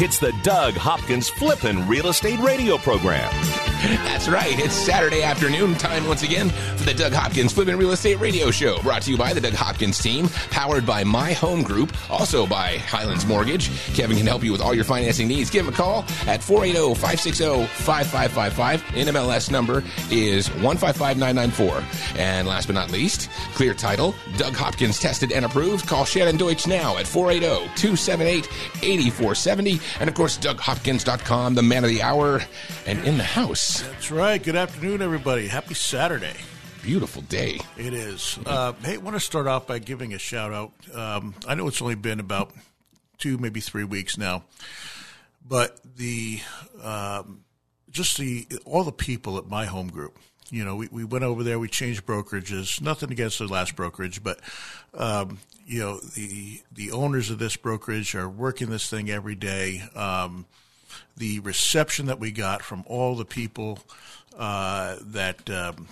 It's the Doug Hopkins Flippin' Real Estate Radio Program. That's right. It's Saturday afternoon time once again for the Doug Hopkins Flippin' Real Estate Radio Show. Brought to you by the Doug Hopkins team, powered by My Home Group, also by Highlands Mortgage. Kevin can help you with all your financing needs. Give him a call at 480-560-5555. NMLS number is 155994. And last but not least, Clear Title, Doug Hopkins tested and approved. Call Shannon Deutsch now at 480-278-8470. And of course, DougHopkins.com, the man of the hour, and in the house. That's right. Good afternoon, everybody. Happy Saturday. Beautiful day. It is. Uh, hey, I want to start off by giving a shout out. Um, I know it's only been about two, maybe three weeks now, but the um, just the all the people at my home group. You know, we, we went over there, we changed brokerages. Nothing against the last brokerage, but um, you know, the the owners of this brokerage are working this thing every day. Um, the reception that we got from all the people uh, that um,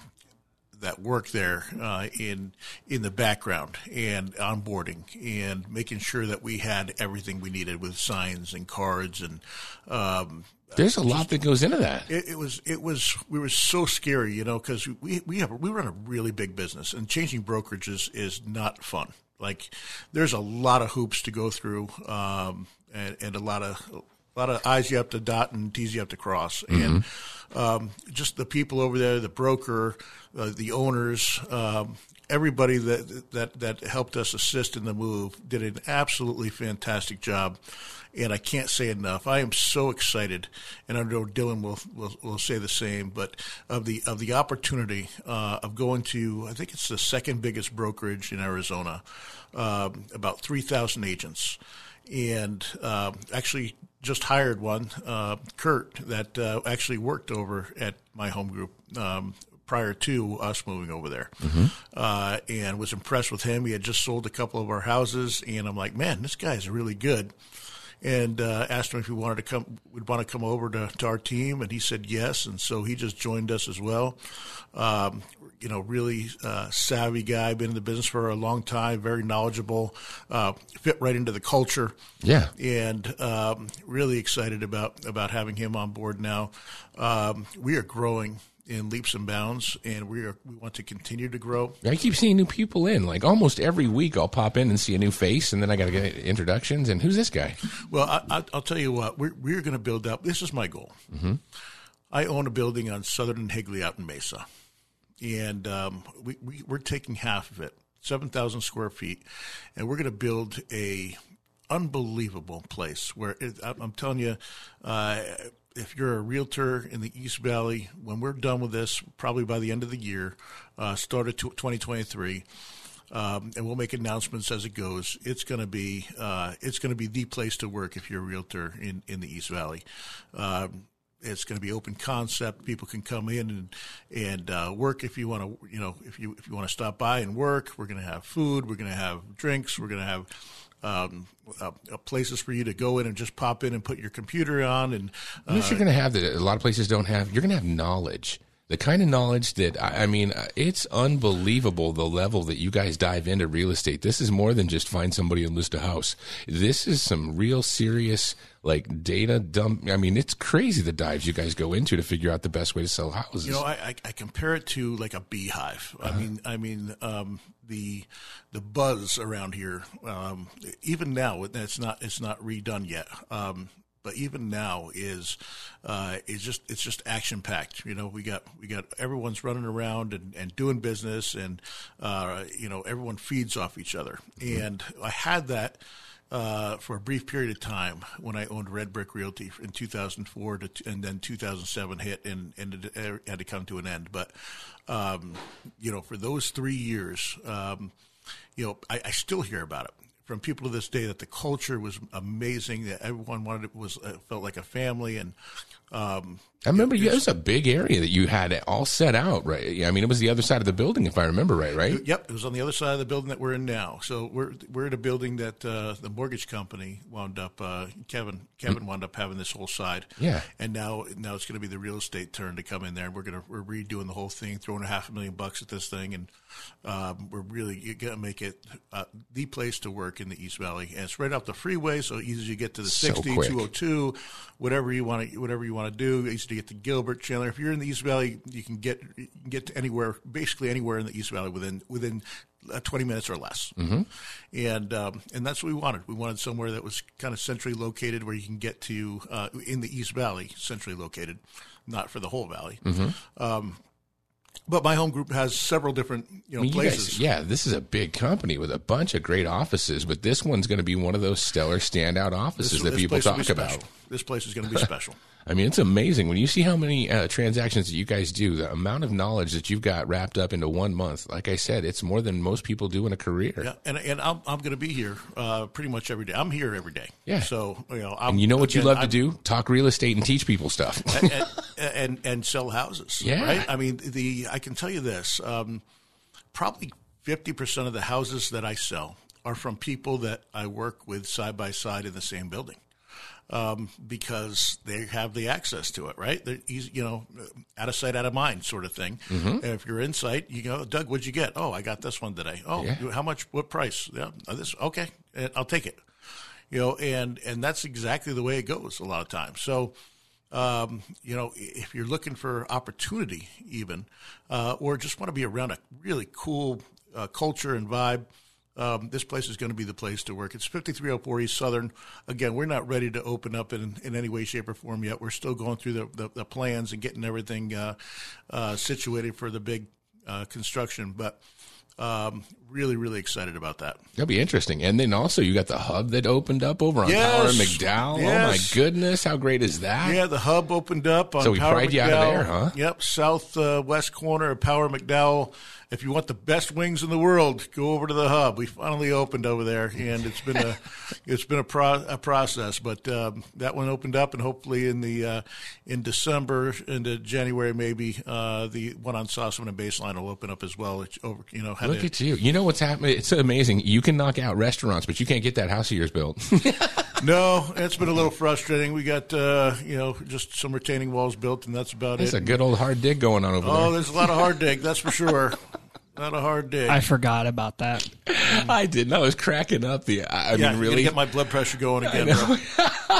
that work there uh, in in the background and onboarding and making sure that we had everything we needed with signs and cards and um, there's a lot that goes into that. It, it, was it was we were so scary, you know, because we we have we run a really big business and changing brokerages is not fun. Like there's a lot of hoops to go through um, and, and a lot of a lot of I's you have to dot and T's you have to cross. Mm-hmm. And um, just the people over there, the broker, uh, the owners, um, everybody that, that, that helped us assist in the move did an absolutely fantastic job. And I can't say enough. I am so excited, and I know Dylan will, will, will say the same. But of the of the opportunity uh, of going to, I think it's the second biggest brokerage in Arizona, um, about three thousand agents and uh, actually just hired one, uh, Kurt, that uh, actually worked over at my home group um, prior to us moving over there, mm-hmm. Uh, and was impressed with him. He had just sold a couple of our houses, and I'm like, man, this guy's really good. And uh, asked him if he wanted to come, would want to come over to, to our team, and he said yes, and so he just joined us as well. Um, you know, really uh, savvy guy, been in the business for a long time, very knowledgeable, uh, fit right into the culture. Yeah, and um, really excited about about having him on board now. Um, we are growing in leaps and bounds, and we are we want to continue to grow. I keep seeing new people in. Like almost every week, I'll pop in and see a new face, and then I got to get introductions. And who's this guy? Well, I, will tell you what, we're we're going to build up. This is my goal. Mm-hmm. I own a building on Southern and Higley out in Mesa and um, we, we we're taking half of it, seven thousand square feet, and we're going to build a unbelievable place where it, I'm telling you. Uh, if you're a realtor in the East Valley, when we're done with this, probably by the end of the year, uh, start of 2023, um, and we'll make announcements as it goes. It's going to be uh, it's going to be the place to work if you're a realtor in, in the East Valley. Um, it's going to be open concept. People can come in and and uh, work if you want to. You know, if you if you want to stop by and work, we're going to have food. We're going to have drinks. We're going to have um, uh, uh, places for you to go in and just pop in and put your computer on. And uh, you're going to have that. A lot of places don't have. You're going to have knowledge the kind of knowledge that I mean, uh, it's unbelievable the level that you guys dive into real estate. This is more than just find somebody and list a house. This is some real serious like data dump. I mean, it's crazy the dives you guys go into to figure out the best way to sell houses. You know, I, I compare it to like a beehive. Uh-huh. I mean, I mean, um, the the buzz around here, um, even now, it's not it's not redone yet. Um, but even now is uh, is just it's just action packed. You know, we got we got everyone's running around and, and doing business, and uh, you know everyone feeds off each other. Mm-hmm. And I had that. Uh, for a brief period of time when I owned Red Brick Realty in 2004 to, and then 2007 hit and, and it had to come to an end. But, um, you know, for those three years, um, you know, I, I, still hear about it from people to this day that the culture was amazing. That everyone wanted it was uh, felt like a family, and um, I remember you, it was a big area that you had all set out, right? I mean, it was the other side of the building, if I remember right, right? Yep, it was on the other side of the building that we're in now. So we're we're in a building that uh, the mortgage company wound up. Uh, Kevin Kevin wound up having this whole side. Yeah. and now now it's going to be the real estate turn to come in there. and We're gonna we're redoing the whole thing, throwing a half a million bucks at this thing, and um, we're really going to make it uh, the place to work in the East Valley. And it's right off the freeway, so easy to get to the So 60, quick. 202, whatever you want to whatever you want to do. Easy to get to Gilbert, Chandler. If you're in the East Valley, you can get you can get to anywhere, basically anywhere in the East Valley within within uh, 20 minutes or less. Mm-hmm. And um, and that's what we wanted. We wanted somewhere that was kind of centrally located, where you can get to uh, in the East Valley, centrally located, not for the whole valley. Um, but my home group has several different you know I mean, you places. guys, yeah, this is a big company with a bunch of great offices, but this one's going to be one of those stellar standout offices that people place will be talk about. special. This place is going to be special. I mean, it's amazing when you see how many uh, transactions that you guys do, the amount of knowledge that you've got wrapped up into one month. Like I said, it's more than most people do in a career. Yeah, and and I'm I'm going to be here uh, pretty much every day. I'm here every day. Yeah. So you know, I'm, And you know what you love to I'm- do? Talk real estate and teach people stuff. and, and and sell houses. Yeah. Right. I mean, the I can tell you this. Um, probably fifty percent of the houses that I sell are from people that I work with side by side in the same building. Um, because they have the access to it, right? They're easy, you know, out of sight, out of mind, sort of thing. And if you're in sight, you go, Doug, what'd you get? Oh, I got this one today. Oh, Yeah. how much? What price? Yeah, uh, this. Okay, I'll take it. You know, and and that's exactly the way it goes a lot of times. So, um, you know, if you're looking for opportunity, even, uh, or just want to be around a really cool uh, culture and vibe, um, this place is going to be the place to work. It's 5304 East Southern. Again, we're not ready to open up in, in any way, shape, or form yet. We're still going through the, the, the plans and getting everything uh, uh, situated for the big uh, construction, but um, really, really excited about that. That'll be interesting. And then also, you got the hub that opened up over on Yes. Power McDowell. Yes. Oh my goodness, how great is that? Yeah, the hub opened up on So we Power pried you out of McDowell. there, huh? Yep, southwest uh, corner of Power McDowell. If you want the best wings in the world, go over to the hub. We finally opened over there, and it's been a it's been a, pro, a process, but um, that one opened up, and hopefully in the uh, in December into January maybe uh, the one on Sossaman and Baseline will open up as well. It's over, you know, Look to- at you. You know what's happening? It's amazing. You can knock out restaurants, but you can't get that house of yours built. no, it's been a little frustrating. We got uh, you know just some retaining walls built, and that's about It's it. It's a good old hard dig going on over Oh, there. Oh, there's a lot of hard dig, that's for sure. Not a hard dig. I forgot about that. I didn't. I was cracking up. The I yeah, mean, really get my blood pressure going again, bro.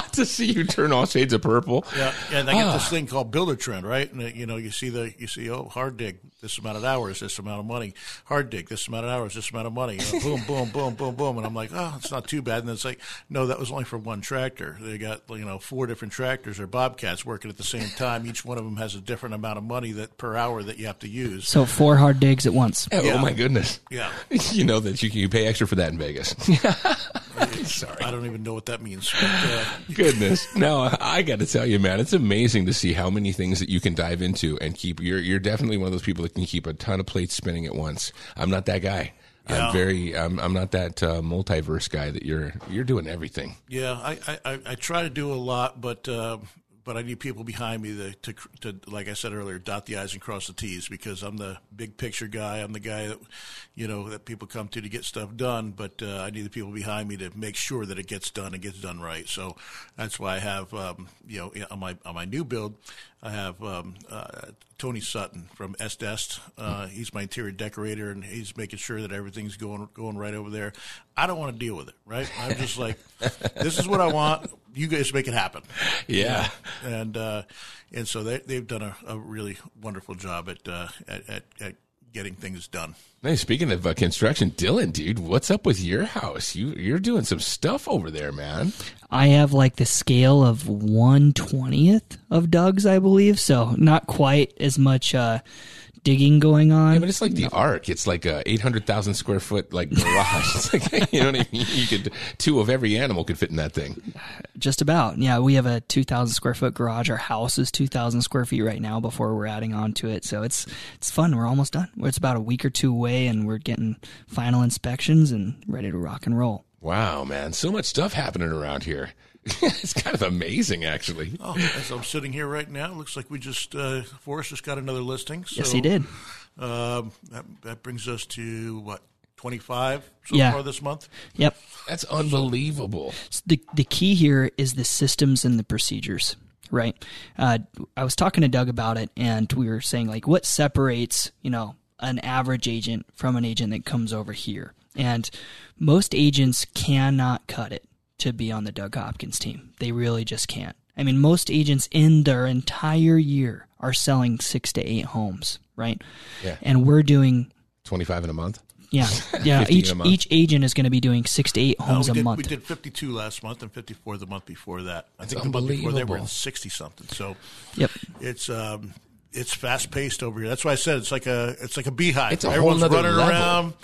to see you turn all shades of purple. Yeah, and I get Ah. this thing called Buildertrend, right? And uh, you know, you see the you see oh hard dig, this amount of hours, this amount of money. Hard dig, this amount of hours, this amount of money. You know, boom, boom, boom, boom, boom, and I'm like, oh, it's not too bad. And then it's like, no, that was only for one tractor. They got you know four different tractors or bobcats working at the same time. Each one of them has a different amount of money that per hour that you have to use. So four hard digs at once. Oh, Yeah. my goodness. Yeah, You know that you can pay extra for that in Vegas. Sorry. I don't even know what that means. But, uh, Goodness. No, I got to tell you, man, it's amazing to see how many things that you can dive into and keep. You're you're definitely one of those people that can keep a ton of plates spinning at once. I'm not that guy. Yeah. I'm very. I'm, I'm not that uh, multiverse guy that you're. You're doing everything. Yeah, I, I, I- I try to do a lot, but uh, but I need people behind me to, to to like I said earlier, dot the i's and cross the t's because I'm the big picture guy. I'm the guy that you know that people come to to get stuff done, but uh, I need the people behind me to make sure that it gets done and gets done right. So that's why I have um, you know on my on my new build, I have um, uh, Tony Sutton from Estest. Uh, he's my interior decorator, and he's making sure that everything's going going right over there. I don't want to deal with it, right? I'm just like, this is what I want. You guys make it happen. Yeah. and uh, and so they they've done a, a really wonderful job at, uh, at at at getting things done. Hey, speaking of uh, construction, Dylan, dude, what's up with your house? You you're doing some stuff over there, man. I have like the scale of one twentieth of Doug's, I believe. So not quite as much uh, digging going on. Yeah, but it's like the Ark. It's like a eight hundred thousand square foot like garage. it's like you know what I mean. You could two of every animal could fit in that thing. Just about. Yeah, we have a 2,000 square foot garage. Our house is 2,000 square feet right now before we're adding on to it. So it's it's fun. We're almost done. It's about a week or two away, and we're getting final inspections and ready to rock and roll. Wow, man, so much stuff happening around here. it's kind of amazing, actually. Oh, as I'm sitting here right now, it looks like we just uh, Forrest just got another listing. So, Yes, he did. Um, that, that brings us to what 25 so Yeah. far this month. Yep. That's unbelievable. the the key here is the systems and the procedures right uh, i was talking to doug about it and we were saying like what separates you know an average agent from an agent that comes over here and most agents cannot cut it to be on the doug hopkins team they really just can't i mean most agents in their entire year are selling six to eight homes right Yeah. and we're doing 25 in a month. yeah yeah each month. each agent is going to be doing six to eight Uh, homes we, a month we did 52 last month and 54 the month before that. I think the month before they were in 60 something. So yep it's um, it's fast paced over here. That's why I said it's like a it's like a beehive. It's a whole Everyone's nother running level. around,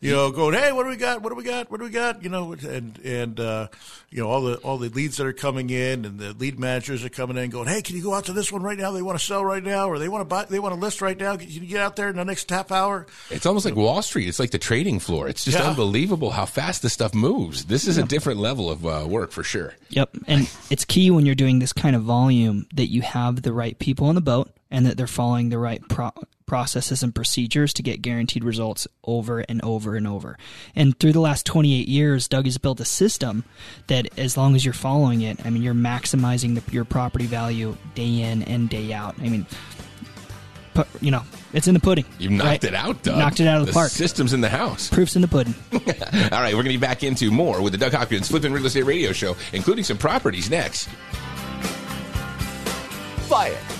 you know, going, "Hey, what do we got? What do we got? What do we got?" You know, and and uh, you know all the all the leads that are coming in, and the lead managers are coming in, going, "Hey, can you go out to this one right now? They want to sell right now, or they want to buy, they want to list right now. Can you get out there in the next half hour?" It's almost like Wall Street. It's like the trading floor. It's just Yeah. unbelievable how fast this stuff moves. This is a different level of uh, work for sure. Yep. And it's key when you're doing this kind of volume that you have the right people on the boat and that they're following the right pro- processes and procedures to get guaranteed results over and over and over. And through the last 28 years, Doug has built a system that as long as you're following it, I mean, you're maximizing the, your property value day in and day out. I mean, pu- you know, it's in the pudding. You knocked right? it out, Doug. Knocked it out of the park. System's in the house. Proof's in the pudding. All right, we're going to be back into more with the Doug Hopkins Flipping Real Estate Radio Show, including some properties next. Buy it,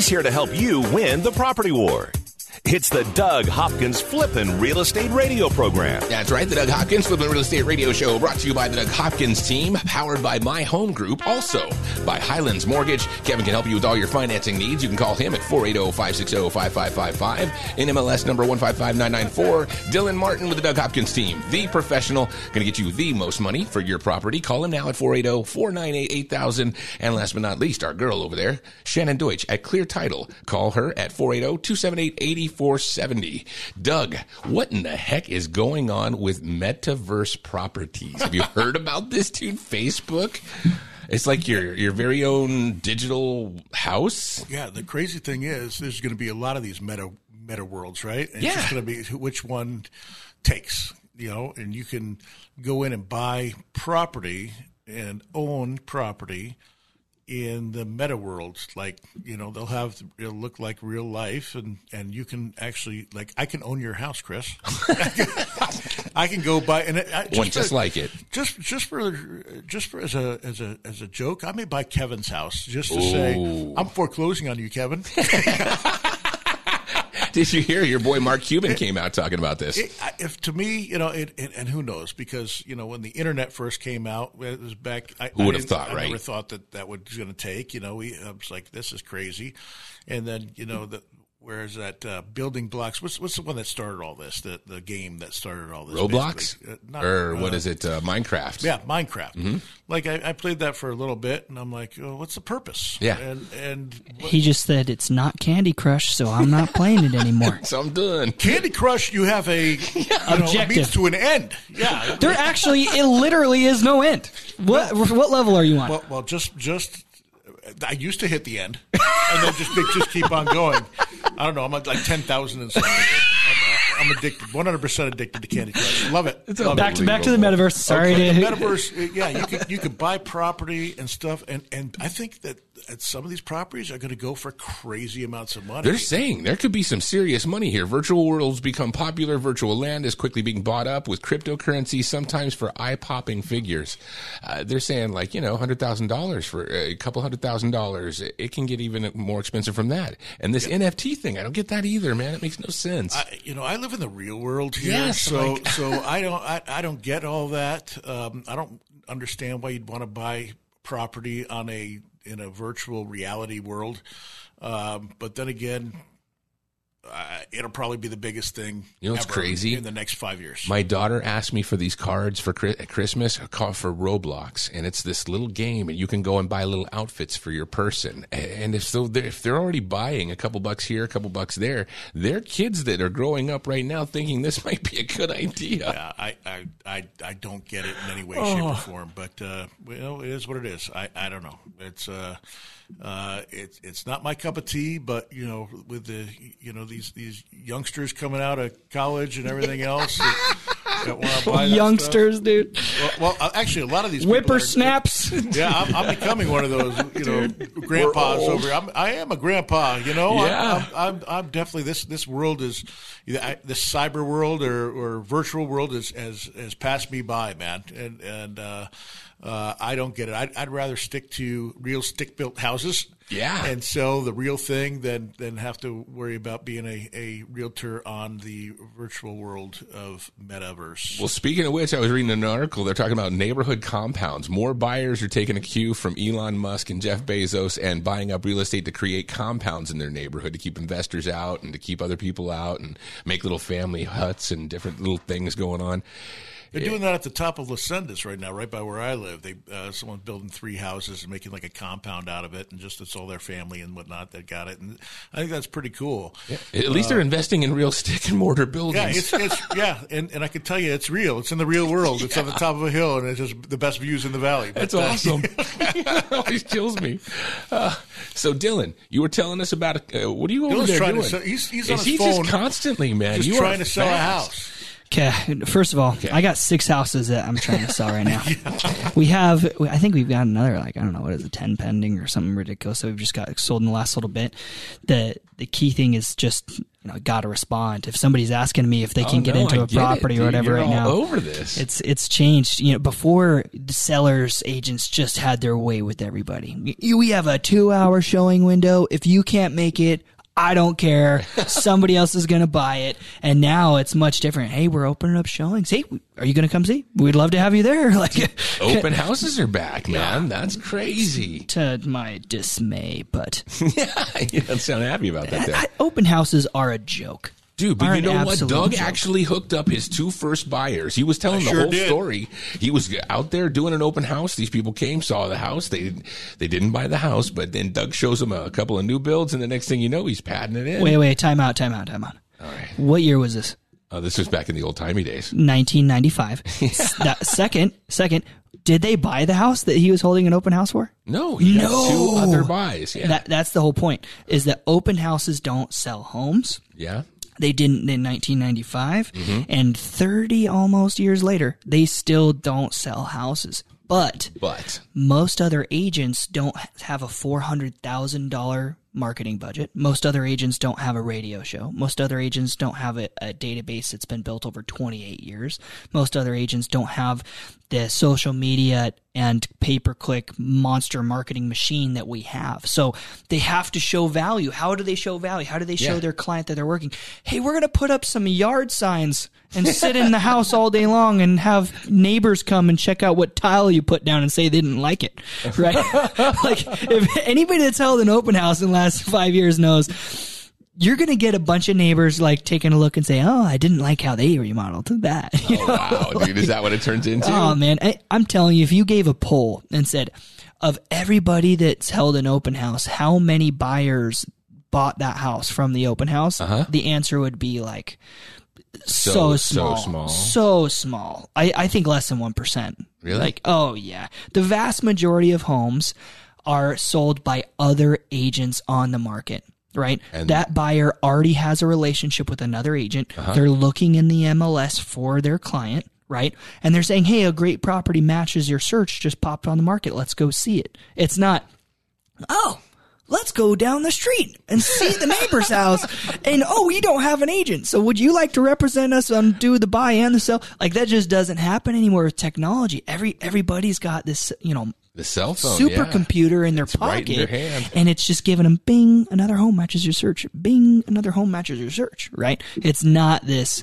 He's here to help you win the property war. It's the Doug Hopkins Flippin' Real Estate Radio Program. That's right, the Doug Hopkins Flipping Real Estate Radio Show, brought to you by the Doug Hopkins team, powered by My Home Group, also by Highlands Mortgage. Kevin can help you with all your financing needs. You can call him at 480-560-5555, NMLS number 155994. Dylan Martin with the Doug Hopkins team, the professional, going to get you the most money for your property. Call him now at 480-498-8000. And last but not least, our girl over there, Shannon Deutsch at Clear Title. Call her at 480-278-8470. Doug, what in the heck is going on with Metaverse Properties? Have you heard about this, dude? Facebook? It's like your your very own digital house. Yeah, the crazy thing is, there's going to be a lot of these meta meta worlds, right? And Yeah. It's just going to be which one takes, you know, and you can go in and buy property and own property in the meta worlds. Like, you know, they'll have it'll look like real life, and and you can actually like I can own your house, Chris. I can go buy and it, I, One just for- like it. just just for just for as a as a as a joke, I may buy Kevin's house just to say I'm foreclosing on you, Kevin. Did you hear your boy Mark Cuban came out talking about this? It, if to me, you know, it, it, and who knows? Because you know, when the internet first came out, it was back. I, Who would have thought, I right? never thought that that was going to take. You know, we I was like, this is crazy, and then you know, the where is that uh, building blocks? What's what's the one that started all this? The the game that started all this? Roblox basically? Uh, not- or what uh, is it? Uh, Minecraft. Yeah, Minecraft. Mm-hmm. Like I, I played that for a little bit, and I'm like, oh, what's the purpose? Yeah. and and He just said it's not Candy Crush, so I'm not playing it anymore. So I'm done. Candy Crush, you have a you know, a Objective. means to an end. Yeah. There actually, it literally is no end. What what level are you on? well, well, just just I used to hit the end, and then just just keep on going. I don't know. I'm at like ten thousand and something. I'm, I'm addicted, 100 percent addicted to Candy Crush. Love it. Love back it. to back to the metaverse. Sorry Okay, to the metaverse. Yeah, you could you could buy property and stuff, and and I think that some of these properties are going to go for crazy amounts of money. They're saying there could be some serious money here. Virtual worlds become popular. Virtual land is quickly being bought up with cryptocurrency, sometimes for eye popping figures. Uh, they're saying, like, you know, $100,000 for a couple hundred thousand dollars. It can get even more expensive from that. And this NFT thing, I don't get that either, man. It makes no sense. I, you know, I live in the real world here, Yes, so like- so I don't I, I don't get all that. Um, I don't understand why you'd want to buy property on a in a virtual reality world. Um, but then again, uh, it'll probably be the biggest thing. You know it's crazy? in the next five years? My daughter asked me for these cards for Christmas, a for Roblox, and it's this little game, and you can go and buy little outfits for your person. And if so, they're, if they're already buying a couple bucks here, a couple bucks there, they're kids that are growing up right now thinking this might be a good idea. Yeah, I, I, I, I don't get it in any way, shape, or form. But uh, well, it is what it is. I, I don't know. It's uh, uh, it's it's not my cup of tea. But you know, with the you know these these youngsters coming out of college and everything else, that, that buy that youngsters, dude. Well, well, uh, actually, a lot of these whippersnaps. yeah, I'm, I'm becoming one of those, you know, grandpas over. here. I'm, I am a grandpa, you know. Yeah. I'm, I'm, I'm definitely this. This world is, this cyber world or, or virtual world is has has passed me by, man. And and uh, uh, I don't get it. I'd, I'd rather stick to real stick built houses. Yeah. and sell the real thing than than have to worry about being a, a realtor on the virtual world of metaverse. Well, speaking of which, I was reading an article. They're talking about neighborhood compounds. More buyers are taking a cue from Elon Musk and Jeff Bezos and buying up real estate to create compounds in their neighborhood to keep investors out and to keep other people out and make little family huts and different little things going on. They're doing that at the top of Las Sendas right now, right by where I live. They uh, someone's building three houses and making like a compound out of it, and just it's all their family and whatnot that got it. And I think that's pretty cool. At least they're investing in real stick and mortar buildings. Yeah, it's, it's yeah, and, and I can tell you it's real. It's in the real world. It's on the top of a hill, and it's just the best views in the valley. But, That's uh, awesome. It always kills me. Uh, so, Dylan, you were telling us about uh, what are you over Dylan's there doing? to sell- he's- he's on Is his he phone, just constantly, man? just you trying to sell a house. Okay, first of all, I got six houses that I'm trying to sell right now. We have, I think we've got another like I don't know what is it, ten pending or something ridiculous. So we've just got sold in the last little bit. The the key thing is just you know got to respond. If somebody's asking me if they can Oh, get no, into I a get property dude. or whatever You're right all now, over this. It's it's changed. You know, before the sellers agents just had their way with everybody. We have a two hour showing window. If you can't make it. I don't care. Somebody else is going to buy it. And now it's much different. Hey, we're opening up showings. Hey, are you going to come see? We'd love to have you there. Like Open houses are back, man. That's crazy. to my dismay, but yeah, you don't sound happy about that. Then. I, open houses are a joke. Dude, but you know what? Doug joke. actually hooked up his two first buyers. He was telling the sure whole did. story. He was out there doing an open house. These people came, saw the house. They they didn't buy the house, but then Doug shows them a couple of new builds, and the next thing you know, he's patting it in. Wait, wait, time out, time out, time out. All right. What year was this? Uh, this was back in the old timey days. 1995. That, second, second, did they buy the house that he was holding an open house for? No, he got No. two other buys. Yeah, That that's the whole point. Is that open houses don't sell homes. yeah. They didn't in 1995, Mm-hmm. and 30 almost years later, they still don't sell houses. But But most other agents don't have a $400,000 marketing budget. Most other agents don't have a radio show. Most other agents don't have a, a database that's been built over 28 years. Most other agents don't have the social media and pay per click monster marketing machine that we have. So they have to show value. How do they show value? How do they show Yeah. their client that they're working? Hey, we're going to put up some yard signs and sit in the house all day long and have neighbors come and check out what tile you put down and say they didn't like it. Right? like if anybody that's held an open house in the last five years knows you're going to get a bunch of neighbors like taking a look and say, "Oh, I didn't like how they remodeled that." You know? Oh, wow, dude, is that what it turns into? Oh man, I, I'm telling you, if you gave a poll and said, of everybody that's held an open house, how many buyers bought that house from the open house? The answer would be like so, Uh-huh. So- so small, small. so small. I, I think less than one percent. Really? Like, oh yeah, the vast majority of homes are sold by other agents on the market. Right, And- that buyer already has a relationship with another agent. Uh-huh. They're looking in the MLS for their client, right? And they're saying, "Hey, a great property matches your search. Just popped on the market. Let's go see it." It's not, "Oh, let's go down the street and see the neighbor's house." And oh, we don't have an agent, so would you like to represent us on do the buy and the sell? Like that just doesn't happen anymore with technology. Every everybody's got this, you know, the cell phone, yeah. supercomputer in their It's right pocket, in their hand. and it's just giving them bing, another home matches your search, bing, another home matches your search. Right? It's not this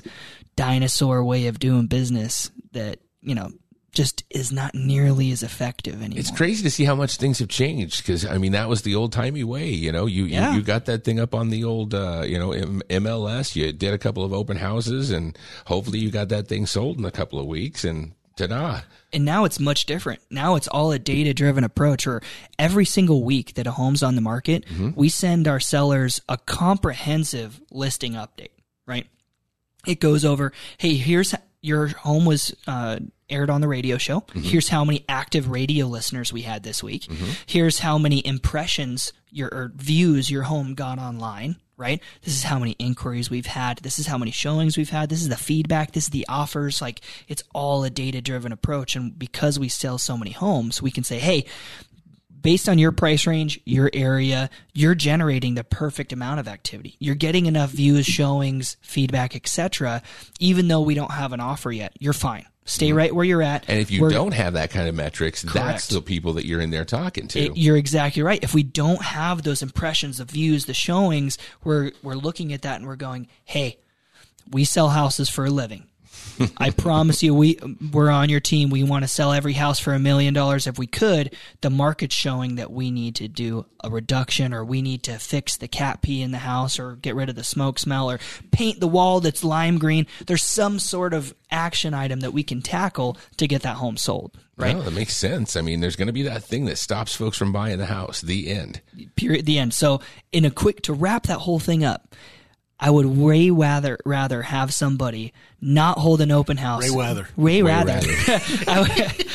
dinosaur way of doing business that you know just is not nearly as effective anymore. It's crazy to see how much things have changed because I mean that was the old timey way. You know, you, Yeah. you you got that thing up on the old uh, you know M- MLS. You did a couple of open houses, and hopefully you got that thing sold in a couple of weeks. And ta-da! And now it's much different. Now it's all a data driven approach where every single week that a home's on the market, mm-hmm. we send our sellers a comprehensive listing update, right? It goes over, hey, here's your home was uh, aired on the radio show. Mm-hmm. Here's how many active radio listeners we had this week. Mm-hmm. Here's how many impressions your or views your home got online. Right. This is how many inquiries we've had. This is how many showings we've had. This is the feedback. This is the offers. Like it's all a data driven approach. And because we sell so many homes, we can say, hey, based on your price range, your area, you're generating the perfect amount of activity. You're getting enough views, showings, feedback, etc. Even though we don't have an offer yet, you're fine. Stay right where you're at. And if you We're- don't have that kind of metrics, that's the people that you're in there talking to. it- you're exactly right. If we don't have those impressions, the views, the showings, we're we're looking at that and we're going, "Hey, we sell houses for a living. I promise you, we we're on your team. We want to sell every house for a million dollars if we could. The market's showing that we need to do a reduction, or we need to fix the cat pee in the house, or get rid of the smoke smell, or paint the wall that's lime green. There's some sort of action item that we can tackle to get that home sold. Right? No, that makes sense. I mean, there's going to be that thing that stops folks from buying the house. The end. period the end so in a quick to wrap that whole thing up i would way rather rather have somebody not hold an open house Ray Wather. way, Way rather, rather. I, would,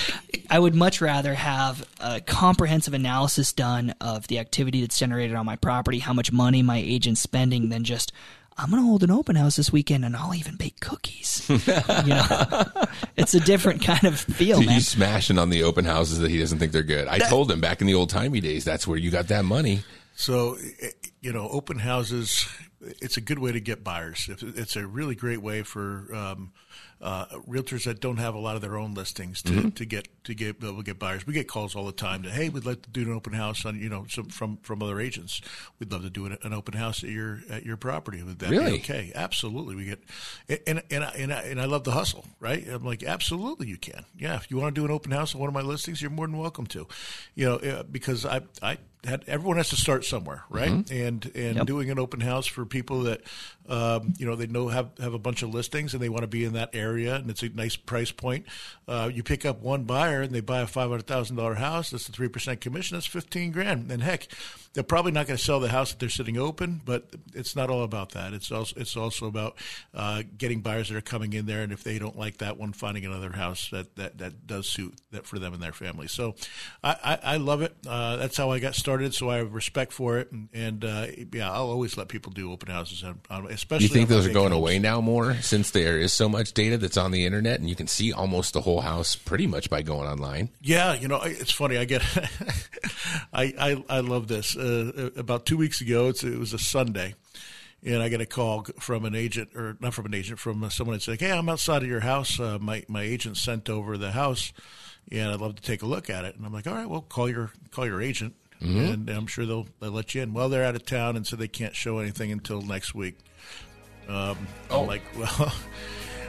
I would much rather have a comprehensive analysis done of the activity that's generated on my property how much money my agent's spending than just I'm gonna hold an open house this weekend, and I'll even bake cookies. you know, it's a different kind of feel, man. He's smashing on the open houses that he doesn't think they're good. I told him back in the old timey days, that's where you got that money. So, eh, you know, open houses, it's a good way to get buyers. It's a really great way for um, uh, realtors that don't have a lot of their own listings to, to get to get to get buyers. We get calls all the time to, hey, we'd like to do an open house on, you know, some from from other agents. We'd love to do an, an open house at your at your property. Would that Really? be okay? Absolutely. We get and and I, and I, and I love the hustle, right? I'm like, absolutely, you can. Yeah, if you want to do an open house on one of my listings, you're more than welcome to. You know, uh, because I I had everyone has to start somewhere, right? And and Yep. doing an open house for people that um, you know they know have have a bunch of listings and they want to be in that area and it's a nice price point. Uh, you pick up one buyer and they buy a five hundred thousand dollar house. That's a three percent commission. That's fifteen grand. And heck, they're probably not going to sell the house that they're sitting open, but it's not all about that. It's also it's also about uh, getting buyers that are coming in there, and if they don't like that one, finding another house that that, that does suit that for them and their family. So, I, I, I love it. Uh, that's how I got started. So I have respect for it, and, and uh, yeah, I'll always let people do open houses, on, on, especially. You think those are going homes. away now more since there is so much data that's on the internet and you can see almost the whole house pretty much by going online? Yeah, you know, it's funny. I get, I, I I love this. Uh, about two weeks ago, it's, it was a Sunday, and I get a call from an agent, or not from an agent, from someone that said, "Hey, I'm outside of your house. Uh, my my agent sent over the house, and I'd love to take a look at it." And I'm like, "All right, well, call your call your agent, and I'm sure they'll they'll let you in." Well, they're out of town, and so they can't show anything until next week. Um, Oh. I'm like, well.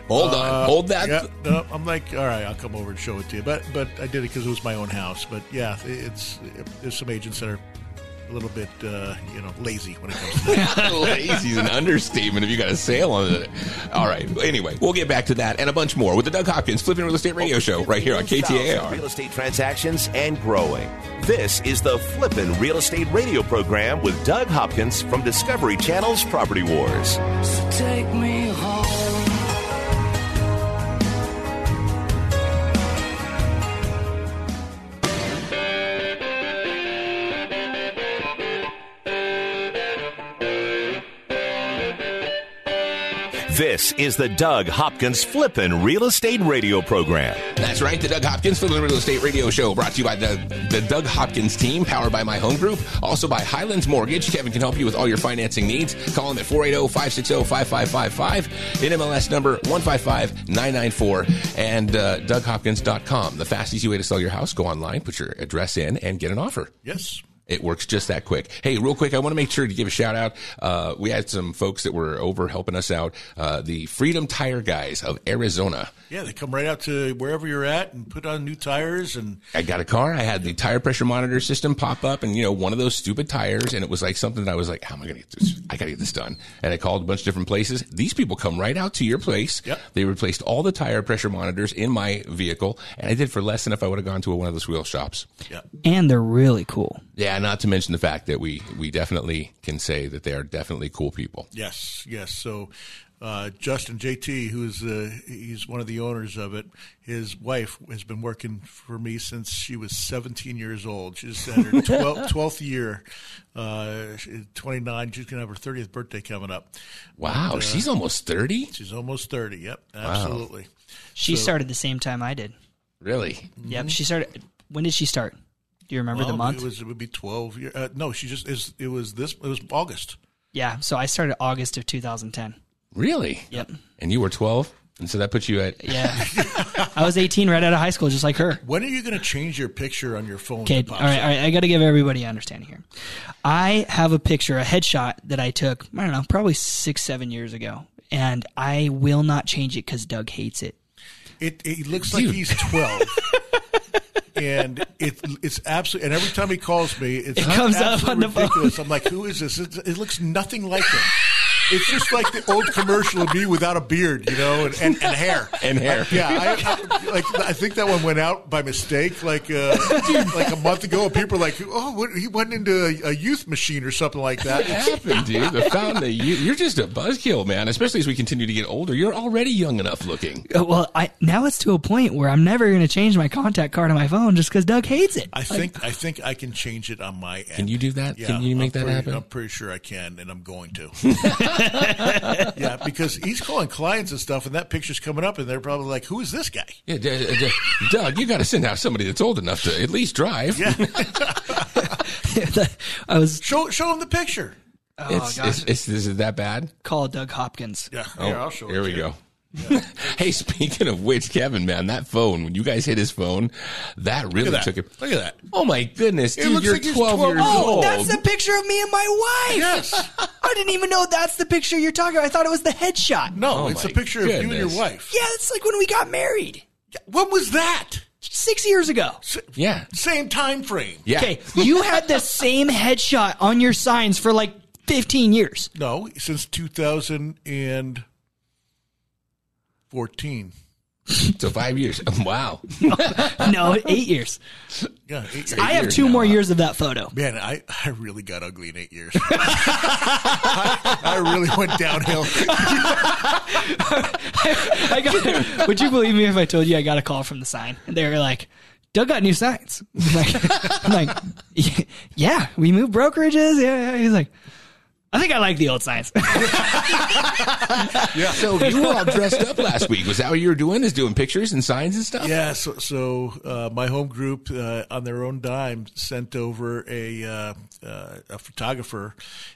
Hold on, hold that. Uh, Yeah, no, I'm like, all right, I'll come over and show it to you. But but I did it because it was my own house. But yeah, it's there's some agents that are a little bit, uh, you know, lazy when it comes to that. Lazy is an understatement if you got a sale on it. All right. Anyway, we'll get back to that and a bunch more with the Doug Hopkins Flipping Real Estate Radio Show right here on 15,000 KTAR. Real estate transactions and growing. This is the Flippin' Real Estate Radio program with Doug Hopkins from Discovery Channel's Property Wars. So Take me home. This is the Doug Hopkins Flippin' Real Estate Radio program. That's right, the Doug Hopkins Flipping Real Estate Radio Show brought to you by the, the Doug Hopkins team, powered by My Home Group, also by Highlands Mortgage. Kevin can help you with all your financing needs. Call him at oh, 480-560-5555, NMLS number 155994, and uh, DougHopkins.com. The fast, easy way to sell your house. Go online, put your address in, and get an offer. yes. It works just that quick. Hey, real quick, I want to make sure to give a shout out. Uh, we had some folks that were over helping us out. Uh, the Freedom Tire Guys of Arizona. Yeah, they come right out to wherever you're at and put on new tires and I got a car. I had the tire pressure monitor system pop up, and you know, one of those stupid tires, and it was like something that I was like, "How am I going to get this? I got to get this done." And I called a bunch of different places. These people come right out to your place. Yep. They replaced all the tire pressure monitors in my vehicle, and I did for less than if I would have gone to one of those wheel shops. yeah. And they're really cool. Yeah, not to mention the fact that we we definitely can say that they are definitely cool people. Yes, yes. So uh, Justin JT, who's uh, he's one of the owners of it. His wife has been working for me since she was 17 years old. She's at her 12th, 12th year. Uh, she's 29. She's gonna have her 30th birthday coming up. Wow, she's almost thirty. She's almost 30. Yep, absolutely. She started the same time I did. Really? Yep. She started. When did she start? Do you remember the month? It was. It would be 12. Year, uh, no, she just is. It was this. It was August. yeah. So I started August of 2010. Really? Yep. And you were twelve, and so that puts you at Yeah. I was 18 right out of high school, just like her. When are you going to change your picture on your phone? Okay, that all pops right, up? all right. I got to give everybody an understanding here. I have a picture, a headshot that I took. I don't know, probably six, seven years ago, and I will not change it because Doug hates it. It, it looks like he's 12. and it, it's absolutely, and every time he calls me, it's It comes up absolutely on the phone. I'm like, who is this? It, it looks nothing like him. It's just like the old commercial of me without a beard, you know, and, and, and hair. And hair. Yeah, I, I, like I think that one went out by mistake, like uh, like a month ago. And people were like, "Oh, what, he went into a, a youth machine or something like that." What happened, dude? The fountain of you, you're just a buzzkill, man. Especially as we continue to get older. You're already young enough looking. Uh, Well, I now it's to a point where I'm never going to change my contact card on my phone just because Doug hates it. I think I think I can change it on my end. Can you do that? Yeah, Can you make I'm that pretty- happen? I'm pretty sure I can, and I'm going to. yeah, because he's calling clients and stuff, and that picture's coming up, and they're probably like, "Who is this guy?" Yeah, D- uh, D- Doug, you got to send out somebody that's old enough to at least drive. Yeah, I was show show him the picture. oh it's, gosh, it's, it's, is it that bad? call Doug Hopkins. Yeah, Oh, here I'll show. here it we you. go. hey, speaking of which, Kevin, man, that phone, when you guys hit his phone, that really Look at took that. it. Look at that. Oh my goodness, dude, looks you're like he's 12, 12 years Oh, old. that's the picture of me and my wife. Yes. I didn't even know that's the picture you're talking about. I thought it was the headshot. No, Oh it's a my picture of you and your wife. Yeah, it's like when we got married When was that? six years ago. S- yeah. Same time frame. Yeah. Okay, you had the same headshot on your signs for like 15 years. No, since 2014. So five years. Wow. No, eight years. Yeah, eight years. I have years two now, more years of that photo. Man, I, I really got ugly in eight years. I, I really went downhill. I got. Would you believe me if I told you I got a call from the sign? And they were like, "Doug got new signs." I'm like, I'm like, "Yeah, we moved brokerages." Yeah, yeah. He's like, "I think I like the old signs." So you were all dressed up last week. Was that what you were doing? Is doing pictures and signs and stuff? Yeah, so, so uh, my home group, uh, on their own dime, sent over a uh, uh, a photographer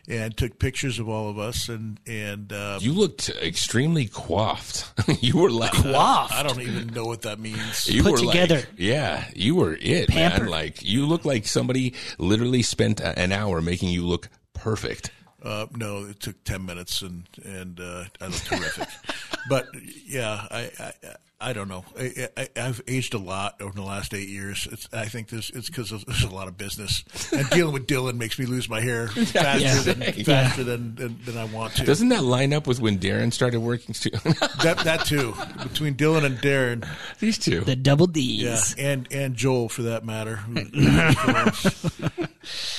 and took pictures of all of us. And and uh, You looked extremely coiffed. you were like Coiffed. I don't even know what that means. You Put were together. Like, yeah, you were it, man. Like you look like somebody literally spent an hour making you look perfect. Uh, no, it took ten minutes, and and uh, I looked terrific. but yeah, I, I I don't know. I, I, I've aged a lot over the last eight years. It's, I think this it's because there's a lot of business, and dealing with Dylan makes me lose my hair faster Yeah. than Yeah. faster than, than than I want to. Doesn't that line up with when Darren started working too? that that too between Dylan and Darren, These two. The double yeah, D's. and and Joel for that matter.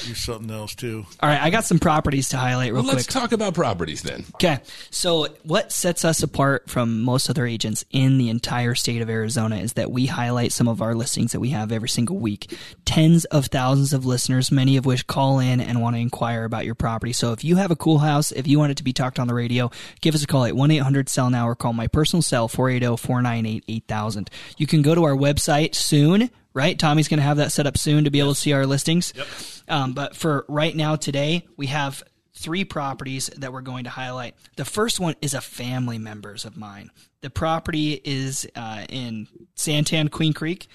Who- Do something else too. All right, I got some properties to highlight real Well, let's quick. talk about properties then. Okay, so what sets us apart from most other agents in the entire state of Arizona is that we highlight some of our listings that we have every single week. Tens of thousands of listeners, many of which call in and want to inquire about your property. So if you have a cool house, if you want it to be talked on the radio, give us a call at 1 800 Sell Now or call my personal cell 480 498 8000. You can go to our website soon. Right, Tommy's going to have that set up soon to be able to see our listings. Yep. Um, but for right now, today we have three properties that we're going to highlight. The first one is a family members of mine. The property is uh, in Santan, Queen Creek.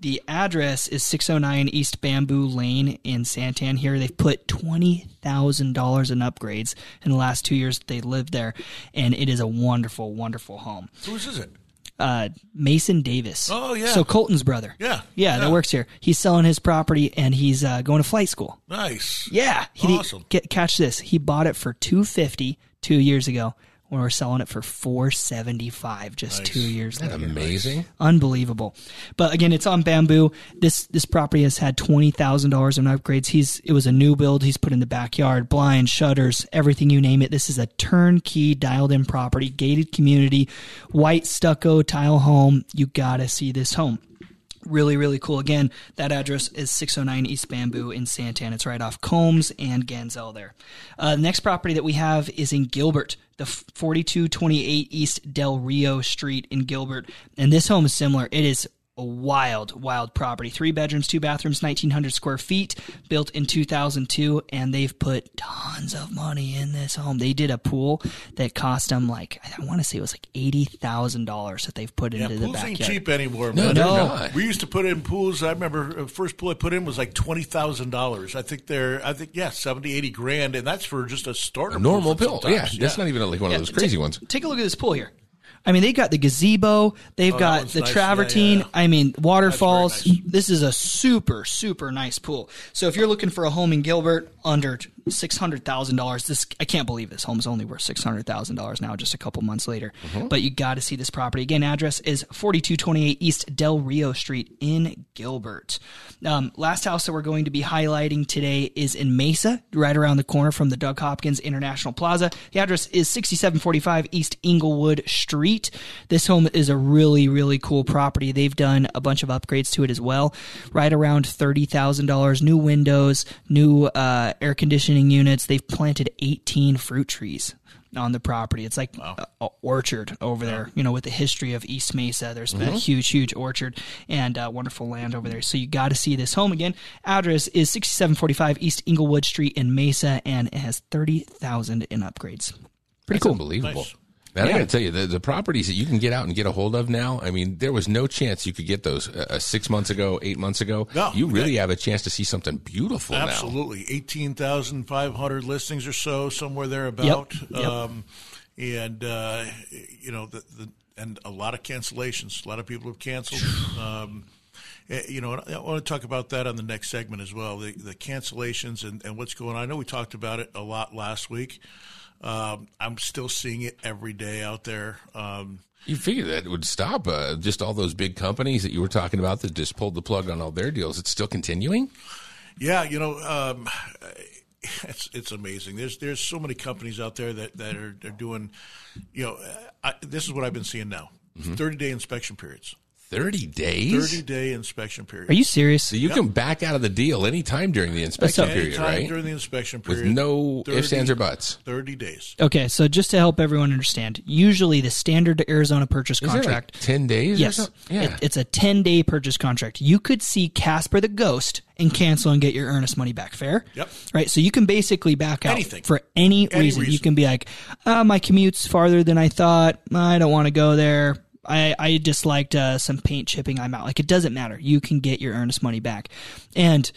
The address is 609 East Bamboo Lane in Santan. Here they've put twenty thousand dollars in upgrades in the last two years that they lived there, and it is a wonderful, wonderful home. Whose is it? Uh, Mason Davis. Oh, yeah. So Colton's brother. Yeah, yeah, that works here. He's selling his property and he's uh, going to flight school. Nice. Yeah, he Awesome. Get, catch this. He bought it for two fifty two years ago. When we're selling it for four seventy five just Nice. two years Isn't that later. amazing? Unbelievable. But again, it's on bamboo. This this property has had twenty thousand dollars in upgrades. He's it was a new build. He's put in the backyard, blinds, shutters, everything you name it. This is a turnkey, dialed in property, gated community, white stucco tile home. You gotta see this home really really cool. Again that address is 609 east bamboo in santan it's right off combs and gantzel there. Uh, the next property that we have is in gilbert the 4228 east del rio street in gilbert. And this home is similar. It is a wild wild property three bedrooms two bathrooms 1900 square feet built in 2002 and they've put tons of money in this home they did a pool that cost them like i want to say it was like $80000 that they've put Yeah, into the pools ain't backyard cheap anymore. No, man. No. We used to put in pools. I remember uh, first pool I put in was like twenty thousand dollars. I think they're, I think yeah, 70, 80 grand, and that's for just a starter. A normal pool pill. Yeah, that's not even like one of those crazy ones. Take a look at this pool here. I mean, they've got the gazebo. They've Oh, got the nice. travertine. Yeah, yeah. I mean, waterfalls. nice. This is a super, super nice pool. So if you're looking for a home in Gilbert under six hundred thousand dollars, this I can't believe this home is only worth six hundred thousand dollars now, just a couple months later. Mm-hmm. But you got to see this property again. Address is forty two twenty eight East Del Rio Street in Gilbert. Um, last house that we're going to be highlighting today is in Mesa, right around the corner from the Doug Hopkins International Plaza. The address is 6745 East Inglewood Street. This home is a really, really cool property. They've done a bunch of upgrades to it as well. Right around $30,000. New windows, new uh, air conditioning units. They've planted 18 fruit trees on the property. It's like a, a orchard over there, you know, with the history of East Mesa. There's been a huge, huge orchard and uh, wonderful land over there. So you got to see this home again. Address is 6745 East Inglewood Street in Mesa, and it has 30,000 in upgrades. Pretty That's cool. unbelievable. Nice. Man, I Yeah. got to tell you, the, the properties that you can get out and get a hold of now, I mean, there was no chance you could get those uh, uh, six months ago, eight months ago. No, you really that- have a chance to see something beautiful now. Absolutely, eighteen thousand five hundred listings or so, somewhere thereabout. Yep. Um, and uh, you know, the, the and a lot of cancellations. A lot of people have canceled. Um, eh, you know, I want to talk about that on the next segment as well. The, the cancellations and, and what's going on. I know we talked about it a lot last week. Um, I'm still seeing it every day out there. Um, You figure that would stop uh, just all those big companies that you were talking about that just pulled the plug on all their deals. It's still continuing. Yeah, you know, um, it's it's amazing. There's there's so many companies out there that that are, are doing, you know, I, this is what I've been seeing now: thirty day inspection periods, Thirty days. thirty day inspection period. Are you serious? So you can back out of the deal anytime during the inspection So- period, Anytime right? during the inspection period. With period, no ifs, 30 ands, or buts. Thirty days. Okay, so just to help everyone understand, usually the standard Arizona purchase Is there like contract ten days? Yes. something? Yeah. It- it's a 10 day purchase contract. You could see Casper the Ghost and cancel and get your earnest money back. Fair? Yep. Right. So you can basically back out Anything. for any, Any reason. You can be like, uh, my commute's farther than I thought. I don't want to go there. I, I disliked uh, some paint chipping. I'm out. Like it doesn't matter. You can get your earnest money back. And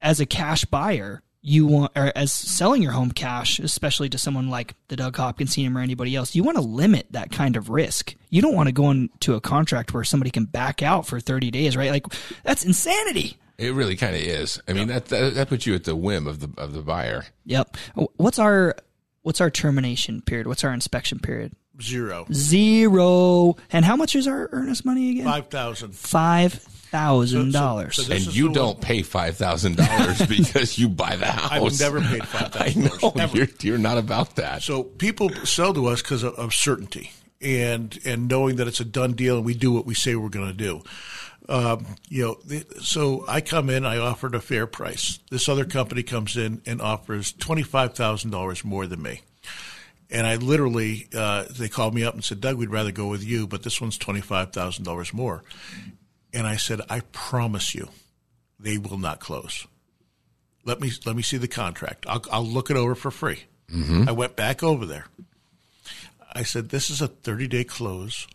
as a cash buyer, you want, or as selling your home cash, especially to someone like the Doug Hopkins team or anybody else, you want to limit that kind of risk. You don't want to go into a contract where somebody can back out for 30 days, right? Like that's insanity. It really kind of is. I mean, that, that that puts you at the whim of the of the buyer. Yep. What's our what's our termination period? What's our inspection period? Zero. Zero. And how much is our earnest money again? Five thousand. Five thousand dollars. So- so this and you don't one- pay five thousand dollars because you buy the house. I've never paid five thousand. I know you're you're not about that. So people sell to us because of, of certainty and and knowing that it's a done deal and we do what we say we're going to do. Um, you know, the, so I come in, I offered a fair price. This other company comes in and offers twenty five thousand dollars more than me. And I literally, uh, they called me up and said, Doug, we'd rather go with you, but this one's $25,000 more. And I said, I promise you, they will not close. Let me, let me see the contract. I'll, I'll look it over for free. I went back over there. I said, this is a 30 day close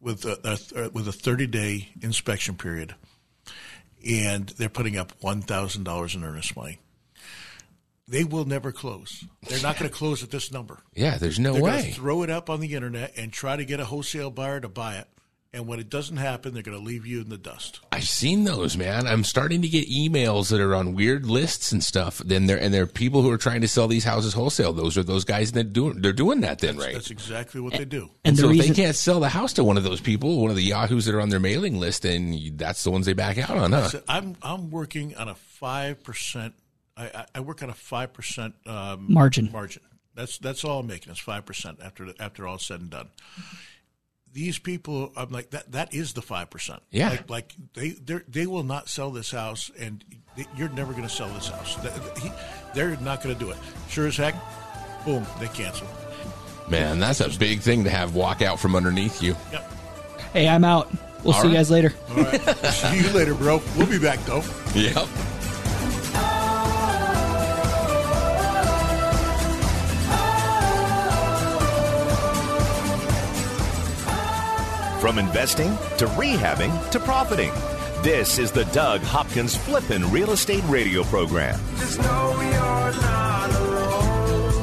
with a, a, with a 30 day inspection period. And they're putting up $1,000 in earnest money. They will never close. They're not going to close at this number. Yeah, there's no They're way. throw it up on the internet and try to get a wholesale buyer to buy it. And when it doesn't happen, they're going to leave you in the dust. I've seen those, man. I'm starting to get emails that are on weird lists and stuff. Then there and there are people who are trying to sell these houses wholesale. Those are those guys that do they're doing that then, right? That's exactly what they do. And the so if they can't sell the house to one of those people, one of the yahoos that are on their mailing list, then that's the ones they back out on, huh? So I'm I'm working on a five percent. I, I- I work on a five percent um, Margin. Margin. That's that's all I'm making is five percent after after all said and done. These people, I'm like that. That is the five percent. Yeah. Like, like they they they will not sell this house, and they, you're never going to sell this house. They- he- They're not going to do it. Sure as heck, boom, they cancel. Man, that's a big thing to have walk out from underneath you. Yep. hey, I'm out. We'll All see you guys later. All right. See you later, bro. We'll be back though. Yep. From investing to rehabbing to profiting. This is the Doug Hopkins Flippin' Real Estate Radio Program. Just know you're not alone.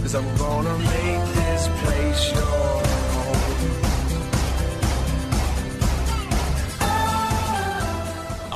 Cause I'm gonna make this place your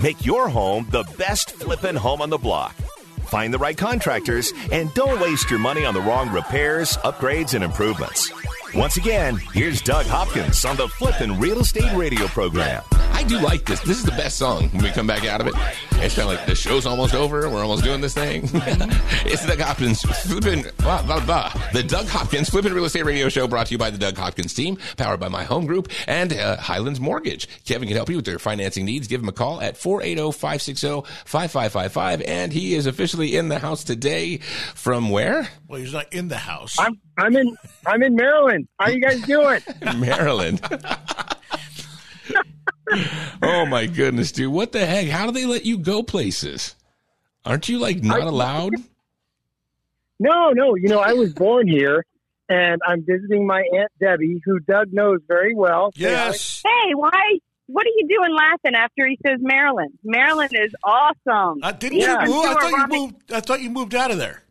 Make your home the best flippin' home on the block. Find the right contractors and don't waste your money on the wrong repairs, upgrades, and improvements. Once again, here's Doug Hopkins on the Flippin' Real Estate Radio Program. I do like this. This is the best song when we come back out of it. It's kind of like the show's almost over. We're almost doing this thing. it's the Doug Hopkins flipping blah blah blah. The Doug Hopkins flipping real estate radio show brought to you by the Doug Hopkins team, powered by my home group and uh, Highlands Mortgage. Kevin can help you with your financing needs. Give him a call at oh, 480-560-5555. And he is officially in the house today. From where? Well, he's not in the house. I'm I'm in I'm in Maryland. How you guys doing? Maryland. oh my goodness, dude! What the heck? How do they let you go places? Aren't you like not I- allowed? No, no. You know, I was born here, and I'm visiting my aunt Debbie, who Doug knows very well. yes. Hey, why? What are you doing laughing after he says Maryland? Maryland is awesome. Uh, didn't Yeah. you move? I thought you moved. I thought you moved out of there.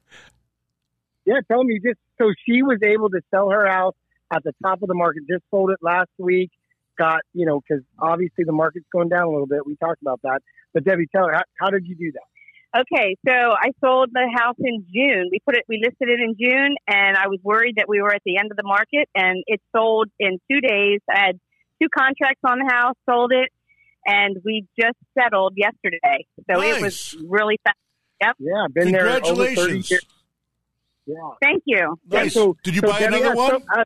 Yeah, tell me just so she was able to sell her house at the top of the market. Just sold it last week, got you know because obviously the market's going down a little bit. We talked about that, but Debbie, tell her how, how did you do that? Okay, so I sold the house in June. We put it, we listed it in June, and I was worried that we were at the end of the market, and it sold in two days. I had two contracts on the house, sold it, and we just settled yesterday. So it was really fast. Yep. Yeah, I've been there over thirty Congratulations. years. Yeah. Thank you. Nice. So- Did you so buy Debbie, another one? so, uh,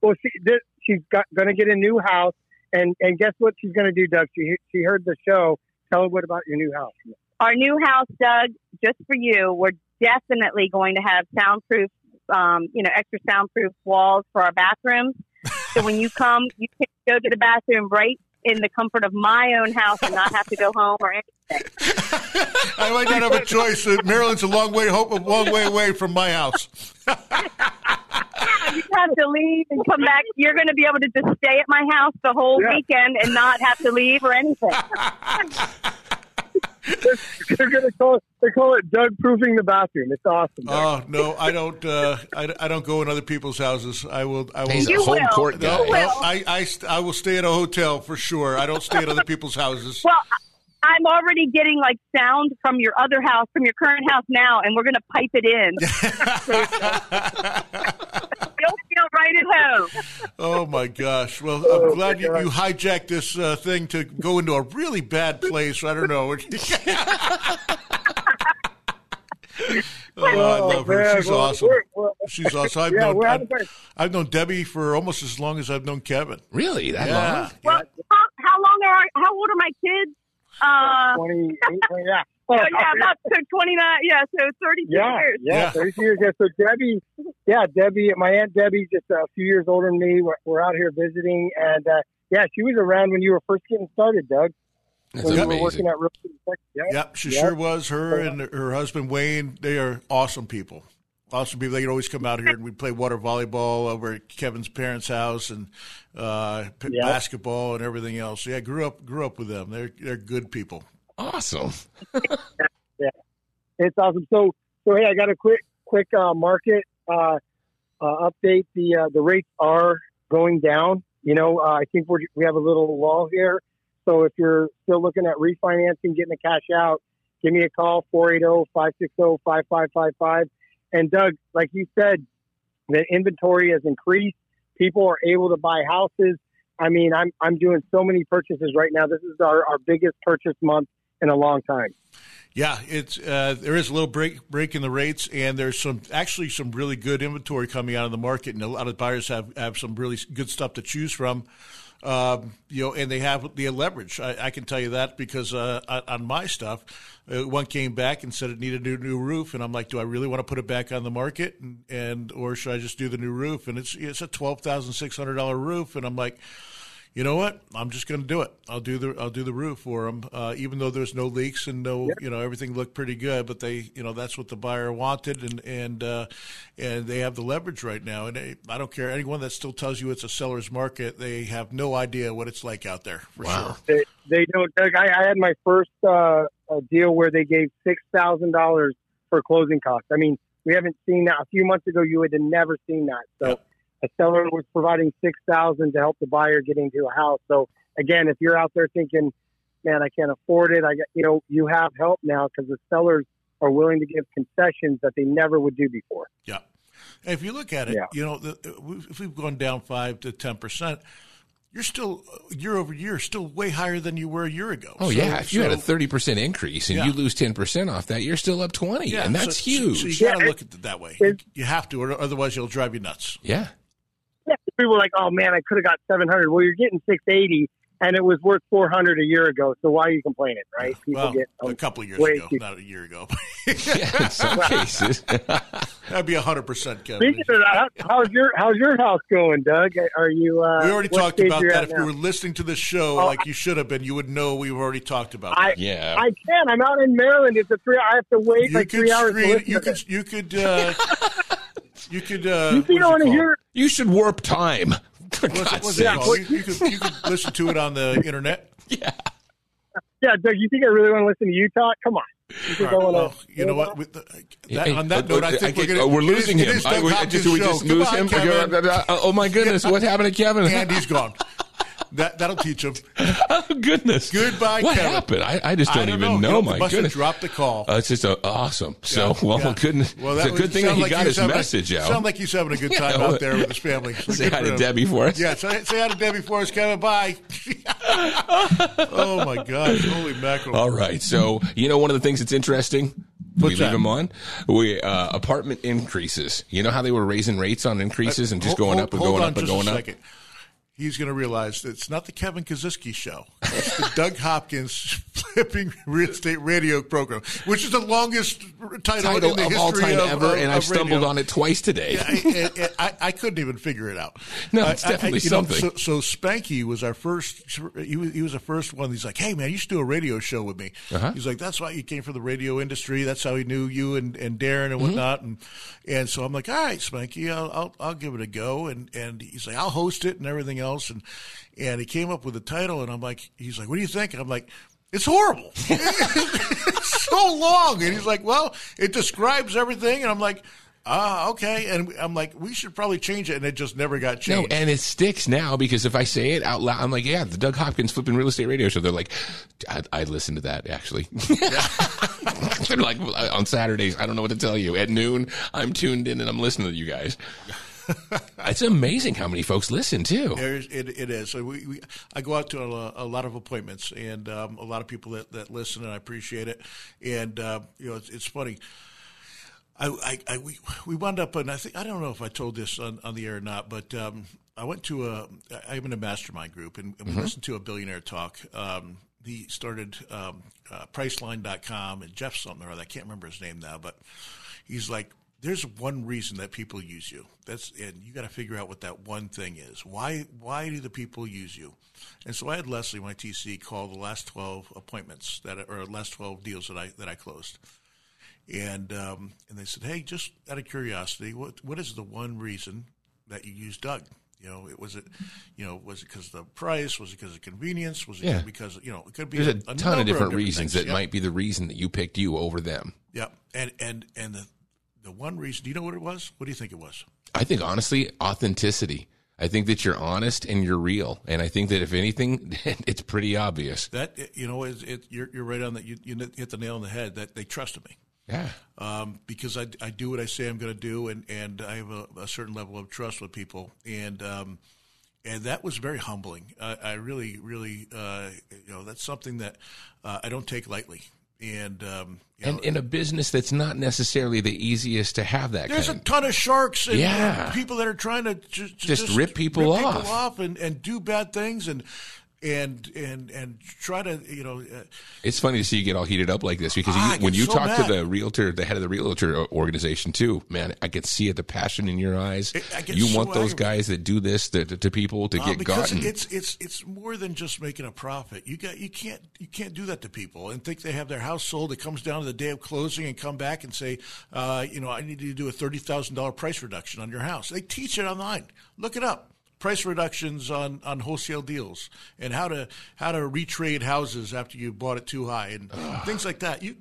well, she, this, she's going to get a new house, and and guess what she's going to do, Doug? She she heard the show. Tell her what about your new house? Our new house, Doug, just for you, we're definitely going to have soundproof, um, you know, extra soundproof walls for our bathrooms. So when you come, you can go to the bathroom right in the comfort of my own house and not have to go home or anything. I might not have a choice. Uh, Maryland's a long way, hope a long way away from my house. You have to leave and come back. You're going to be able to just stay at my house the whole Yeah. weekend and not have to leave or anything. They're going to call it, they call it Doug proofing the bathroom. It's awesome. Doug. Oh no, I don't. Uh, I, I don't go in other people's houses. I will. I will. He's a You home will. court guy. No, You no, will. I, I, I will stay at a hotel for sure. I don't stay at other people's houses. Well, I'm already getting like sound from your other house, from your current house now, and we're going to pipe it in. You'll feel right at home. Oh my gosh! Well, Oh, I'm glad you, you hijacked this uh, thing to go into a really bad place. I don't know. oh, I love her. man, She's well, awesome. we're- we're- She's awesome. I've Yeah, known I've. I've known Debbie for almost as long as I've known Kevin. Really? That Yeah. long? Well, how, how long are how old are my kids? Uh, 28, yeah. Oh, so yeah, about so 29. Yeah, so 32 yeah, years. yeah, Yeah. 32 years. Yeah, so Debbie, yeah, Debbie, my aunt Debbie, just a few years older than me. We're, we're out here visiting, and uh, yeah, she was around when you were first getting started, Doug. That's when you were amazing. working at Real Estate Tech. Yeah, Yep, she Yeah. sure was. Her and her husband Wayne, they are awesome people. Awesome people. They'd always come out here and we'd play water volleyball over at Kevin's parents' house and uh, p- Yeah. basketball and everything else. Yeah, I grew up grew up with them. They're they're good people. Awesome. yeah, it's awesome. So, so hey, I got a quick, quick uh, market uh, uh, update. The uh, the rates are going down. You know, uh, I think we're, we have a little lull here. So if you're still looking at refinancing, getting the cash out, give me a call oh, 480-560-5555. And Doug, like you said, the inventory has increased. People are able to buy houses. I mean, I'm I'm doing so many purchases right now. This is our, our biggest purchase month in a long time. Yeah, it's uh, there is a little break break in the rates, and there's some actually some really good inventory coming out of the market, and a lot of buyers have have some really good stuff to choose from. Um, you know, and they have the leverage. I, I can tell you that because uh, on- my stuff, uh, one came back and said it needed a new, new roof, and I'm like, do I really want to put it back on the market, and, and or should I just do the new roof? And it's it's a twelve thousand six hundred dollar roof, and I'm like you know what? I'm just going to do it. I'll do the I'll do the roof for them, uh, even though there's no leaks and no you know everything looked pretty good. But they you know that's what the buyer wanted, and and uh, and they have the leverage right now. And they, I don't care anyone that still tells you it's a seller's market. They have no idea what it's like out there. For Wow. sure. They, they don't. Doug, I, I had my first uh, uh, deal where they gave six thousand dollars for closing costs. I mean, we haven't seen that. A few months ago, you would have never seen that. So, Yep. A seller was providing six thousand to help the buyer get into a house. So, again, if you're out there thinking, "Man, I can't afford it," I got you know, you have help now because the sellers are willing to give concessions that they never would do before. Yeah. If you look at it, Yeah. you know, the, if we've gone down five to ten percent. You're still uh, year over year, still way higher than you were a year ago. Oh So- yeah, if you had a thirty percent increase and Yeah. you lose ten percent off that, you're still up twenty, yeah, and that's so, huge. So, you got to Yeah, look at it that way. it- you have to, or otherwise you'll drive you nuts. yeah, Yeah, people were like, "Oh man, I could have got 700." Well, you're getting 680, and it was worth 400 a year ago. So why are you complaining, right? People Well, get a um, couple of years ago, too- not a year ago. yeah. In some cases, That'd be hundred percent, Kevin. Speaking of that, how's your how's your house going, Doug? Are you? Uh, we already talked about that. If now? you were listening to this show Oh, like you should have been, you would know we've already talked about I that. yeah. I can. I'm out in Maryland. It's a three. I have to wait You like could three hours to screen. listen You to could. this. You could. Uh, you could. Uh, You think I want to hear? You should warp time. For What's, God's what's it You, you could. You could listen to it on the internet. Yeah. Yeah, Doug. You think I really want to listen to you talk? Come on. You think I All right, wanna- well, you know what? With the, that, Hey, on that uh, note, uh, I think we're gonna. oh, we're losing it him. is I- Doug we- Hopkins' just, we just lose Goodbye, him. Kevin. Oh my goodness, what happened to Kevin? Andy's gone. that that'll teach him. Oh goodness! Goodbye, What Kevin. happened? I, I just don't, don't even know. know. He My must have goodness! dropped the call. Uh, it's just uh, awesome. So Yeah, well, yeah. goodness. Well, it's that a was- good thing that he like got his a- message out. Sound like he's having a good time well, out there with his family. So say hi to him. Debbie for us. Yeah, say, say hi to Debbie for us, Kevin. Bye. oh my gosh! Holy mackerel! All right. So you know one of the things that's interesting. What's we leave that? them on. We uh, apartment increases. You know how they were raising rates on increases and just going hold- up and going up and just going a up. He's going to realize that it's not the Kevin Kosisky show. It's the Doug Hopkins flipping real estate radio program, which is the longest title, Title in the of all time of, ever, of- and of I've stumbled radio. on it twice today. I, I, I, I couldn't even figure it out. No, it's definitely you know, something. so, so Spanky was our first. He was, he was the first one. He's like, "Hey man, you should do a radio show with me." Uh-huh. He's like, "That's why you came from the radio industry. That's how he knew you and, and Darren Mm-hmm. and whatnot." And and so I'm like, "All right, Spanky, I'll, I'll I'll give it a go." And and he's like, "I'll host it and everything else." And and he came up with the title, and I'm like, "He's like, what do you think?" And I'm like. It's horrible. it's so long. And he's like, well, it describes everything. And I'm like, ah, okay. And I'm like, we should probably change it. And it just never got changed. No, and it sticks now because if I say it out loud, I'm like, yeah, the Doug Hopkins flipping real estate radio show. They're like, I'd, I'd listen to that actually. They're like on Saturdays. I don't know what to tell you. At noon, I'm tuned in and I'm listening to you guys. it's amazing how many folks listen too. It, it is. So we, we, I go out to a, a lot of appointments, and um, a lot of people that, that listen, and I appreciate it. And uh, you know, it's, it's funny. I, I, I we, we wound up, and I think I don't know if I told this on, on the air or not, but um, I went to a. I'm in a mastermind group, and, and we listened to a billionaire talk. Um, he started um, uh, Priceline.com, and Jeff something or other. I can't remember his name now, but he's like, there's one reason that people use you. That's and you got to figure out what that one thing is. Why why do the people use you? And so I had Leslie, my TC, call the last twelve appointments that or last twelve deals that I that I closed, and um, and they said, hey, just out of curiosity, what what is the one reason that you use Doug? You know, it was it, you know, was it because of the price? Was it because of convenience? Was it Yeah. because you know it could be There's a, a, ton number of different reasons things. that Yeah. might be the reason that you picked you over them. Yeah, and and and the the one reason. Do you know what it was? What do you think it was? I think honestly, authenticity. I think that you're honest and you're real, and I think that if anything, it's pretty obvious. That you know, it, it, you're you're right on that. You, you hit the nail on the head. That they trusted me Yeah. um, because I, I do what I say I'm going to do, and and I have a, a certain level of trust with people, and um, and that was very humbling. I, I really, really, uh, you know, that's something that uh, I don't take lightly, and um, And in a business that's not necessarily the easiest to have that There's a kind of. ton of sharks and, Yeah. and people that are trying to just, Just rip people off. and, and do bad things and and and and try to you know uh, It's funny to see you get all heated up like this because Ah, you, when you so talk to the realtor, the head of the realtor organization too, man, I can see it, the passion in your eyes. I- I get You so want those aggravated. guys that do this to, to, to people to uh, get because gotten. it's it's it's more than just making a profit. You got you can't you can't do that to people and think they have their house sold. It comes down to the day of closing and come back and say, uh, you know, I need you to do a thirty thousand dollar price reduction on your house. They teach it online. Look it up. Price reductions on, on wholesale deals and how to how to retrade houses after you bought it too high and things like that. You,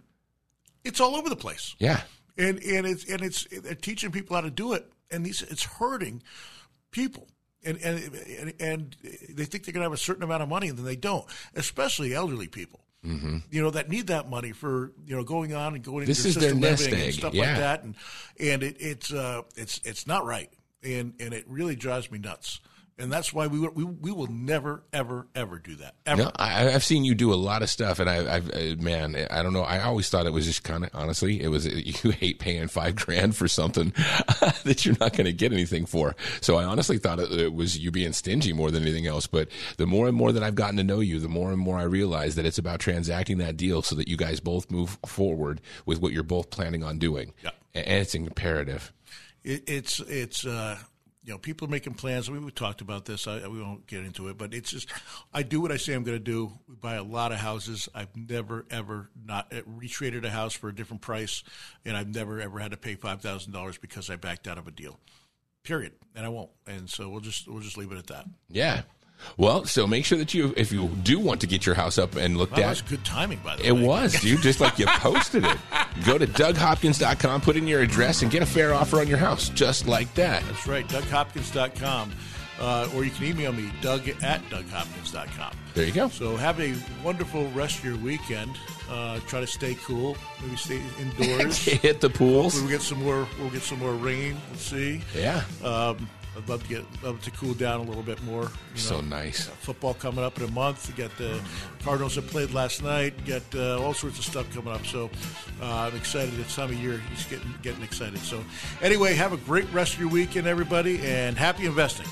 it's all over the place yeah. and and it's and it's they're teaching people how to do it, and these it's hurting people, and and and, and they think they're going to have a certain amount of money, and then they don't, especially elderly people. Mm-hmm. You know that need that money for you know going on and going This into their nest living egg, and stuff yeah. like that, and and it, it's uh it's it's not right, and and it really drives me nuts. And that's why we, we we will never ever ever do that ever. No, I, I've seen you do a lot of stuff, and I, I've uh, man, I don't know. I always thought it was just kind of honestly, it was you hate paying five grand for something that you're not going to get anything for. So I honestly thought it, it was you being stingy more than anything else. But the more and more that I've gotten to know you, the more and more I realize that it's about transacting that deal so that you guys both move forward with what you're both planning on doing. Yeah. and it's imperative. it, it's it's uh, you know people are making plans. We, we talked about this. I, we won't get into it, but it's just I do what I say I'm going to do. We buy a lot of houses. I've never ever not uh, retraded a house for a different price, and I've never ever had to pay five thousand dollars because I backed out of a deal. Period, and I won't. And so we'll just we'll just leave it at that. Yeah. Well, so make sure that you, if you do want to get your house up and looked Well, at, that was good timing, by the It way. It was, dude. Just like you posted it. Go to DougHopkins.com, put in your address, and get a fair offer on your house, just like that. That's right, DougHopkins.com. uh, or you can email me, Doug at DougHopkins.com. There you go. So have a wonderful rest of your weekend. Uh, try to stay cool. Maybe stay indoors. Hit the pools. we'll get some more. We'll get some more rain. We'll see. Yeah. Um, I'd love to get love to cool down a little bit more. You So nice. Football coming up in a month. You got the Cardinals that played last night. You got uh, all sorts of stuff coming up. So uh, I'm excited. It's time of year, he's getting getting excited. So anyway, have a great rest of your weekend, everybody, and happy investing.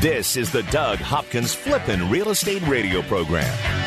This is the Doug Hopkins Flippin' Real Estate Radio Program.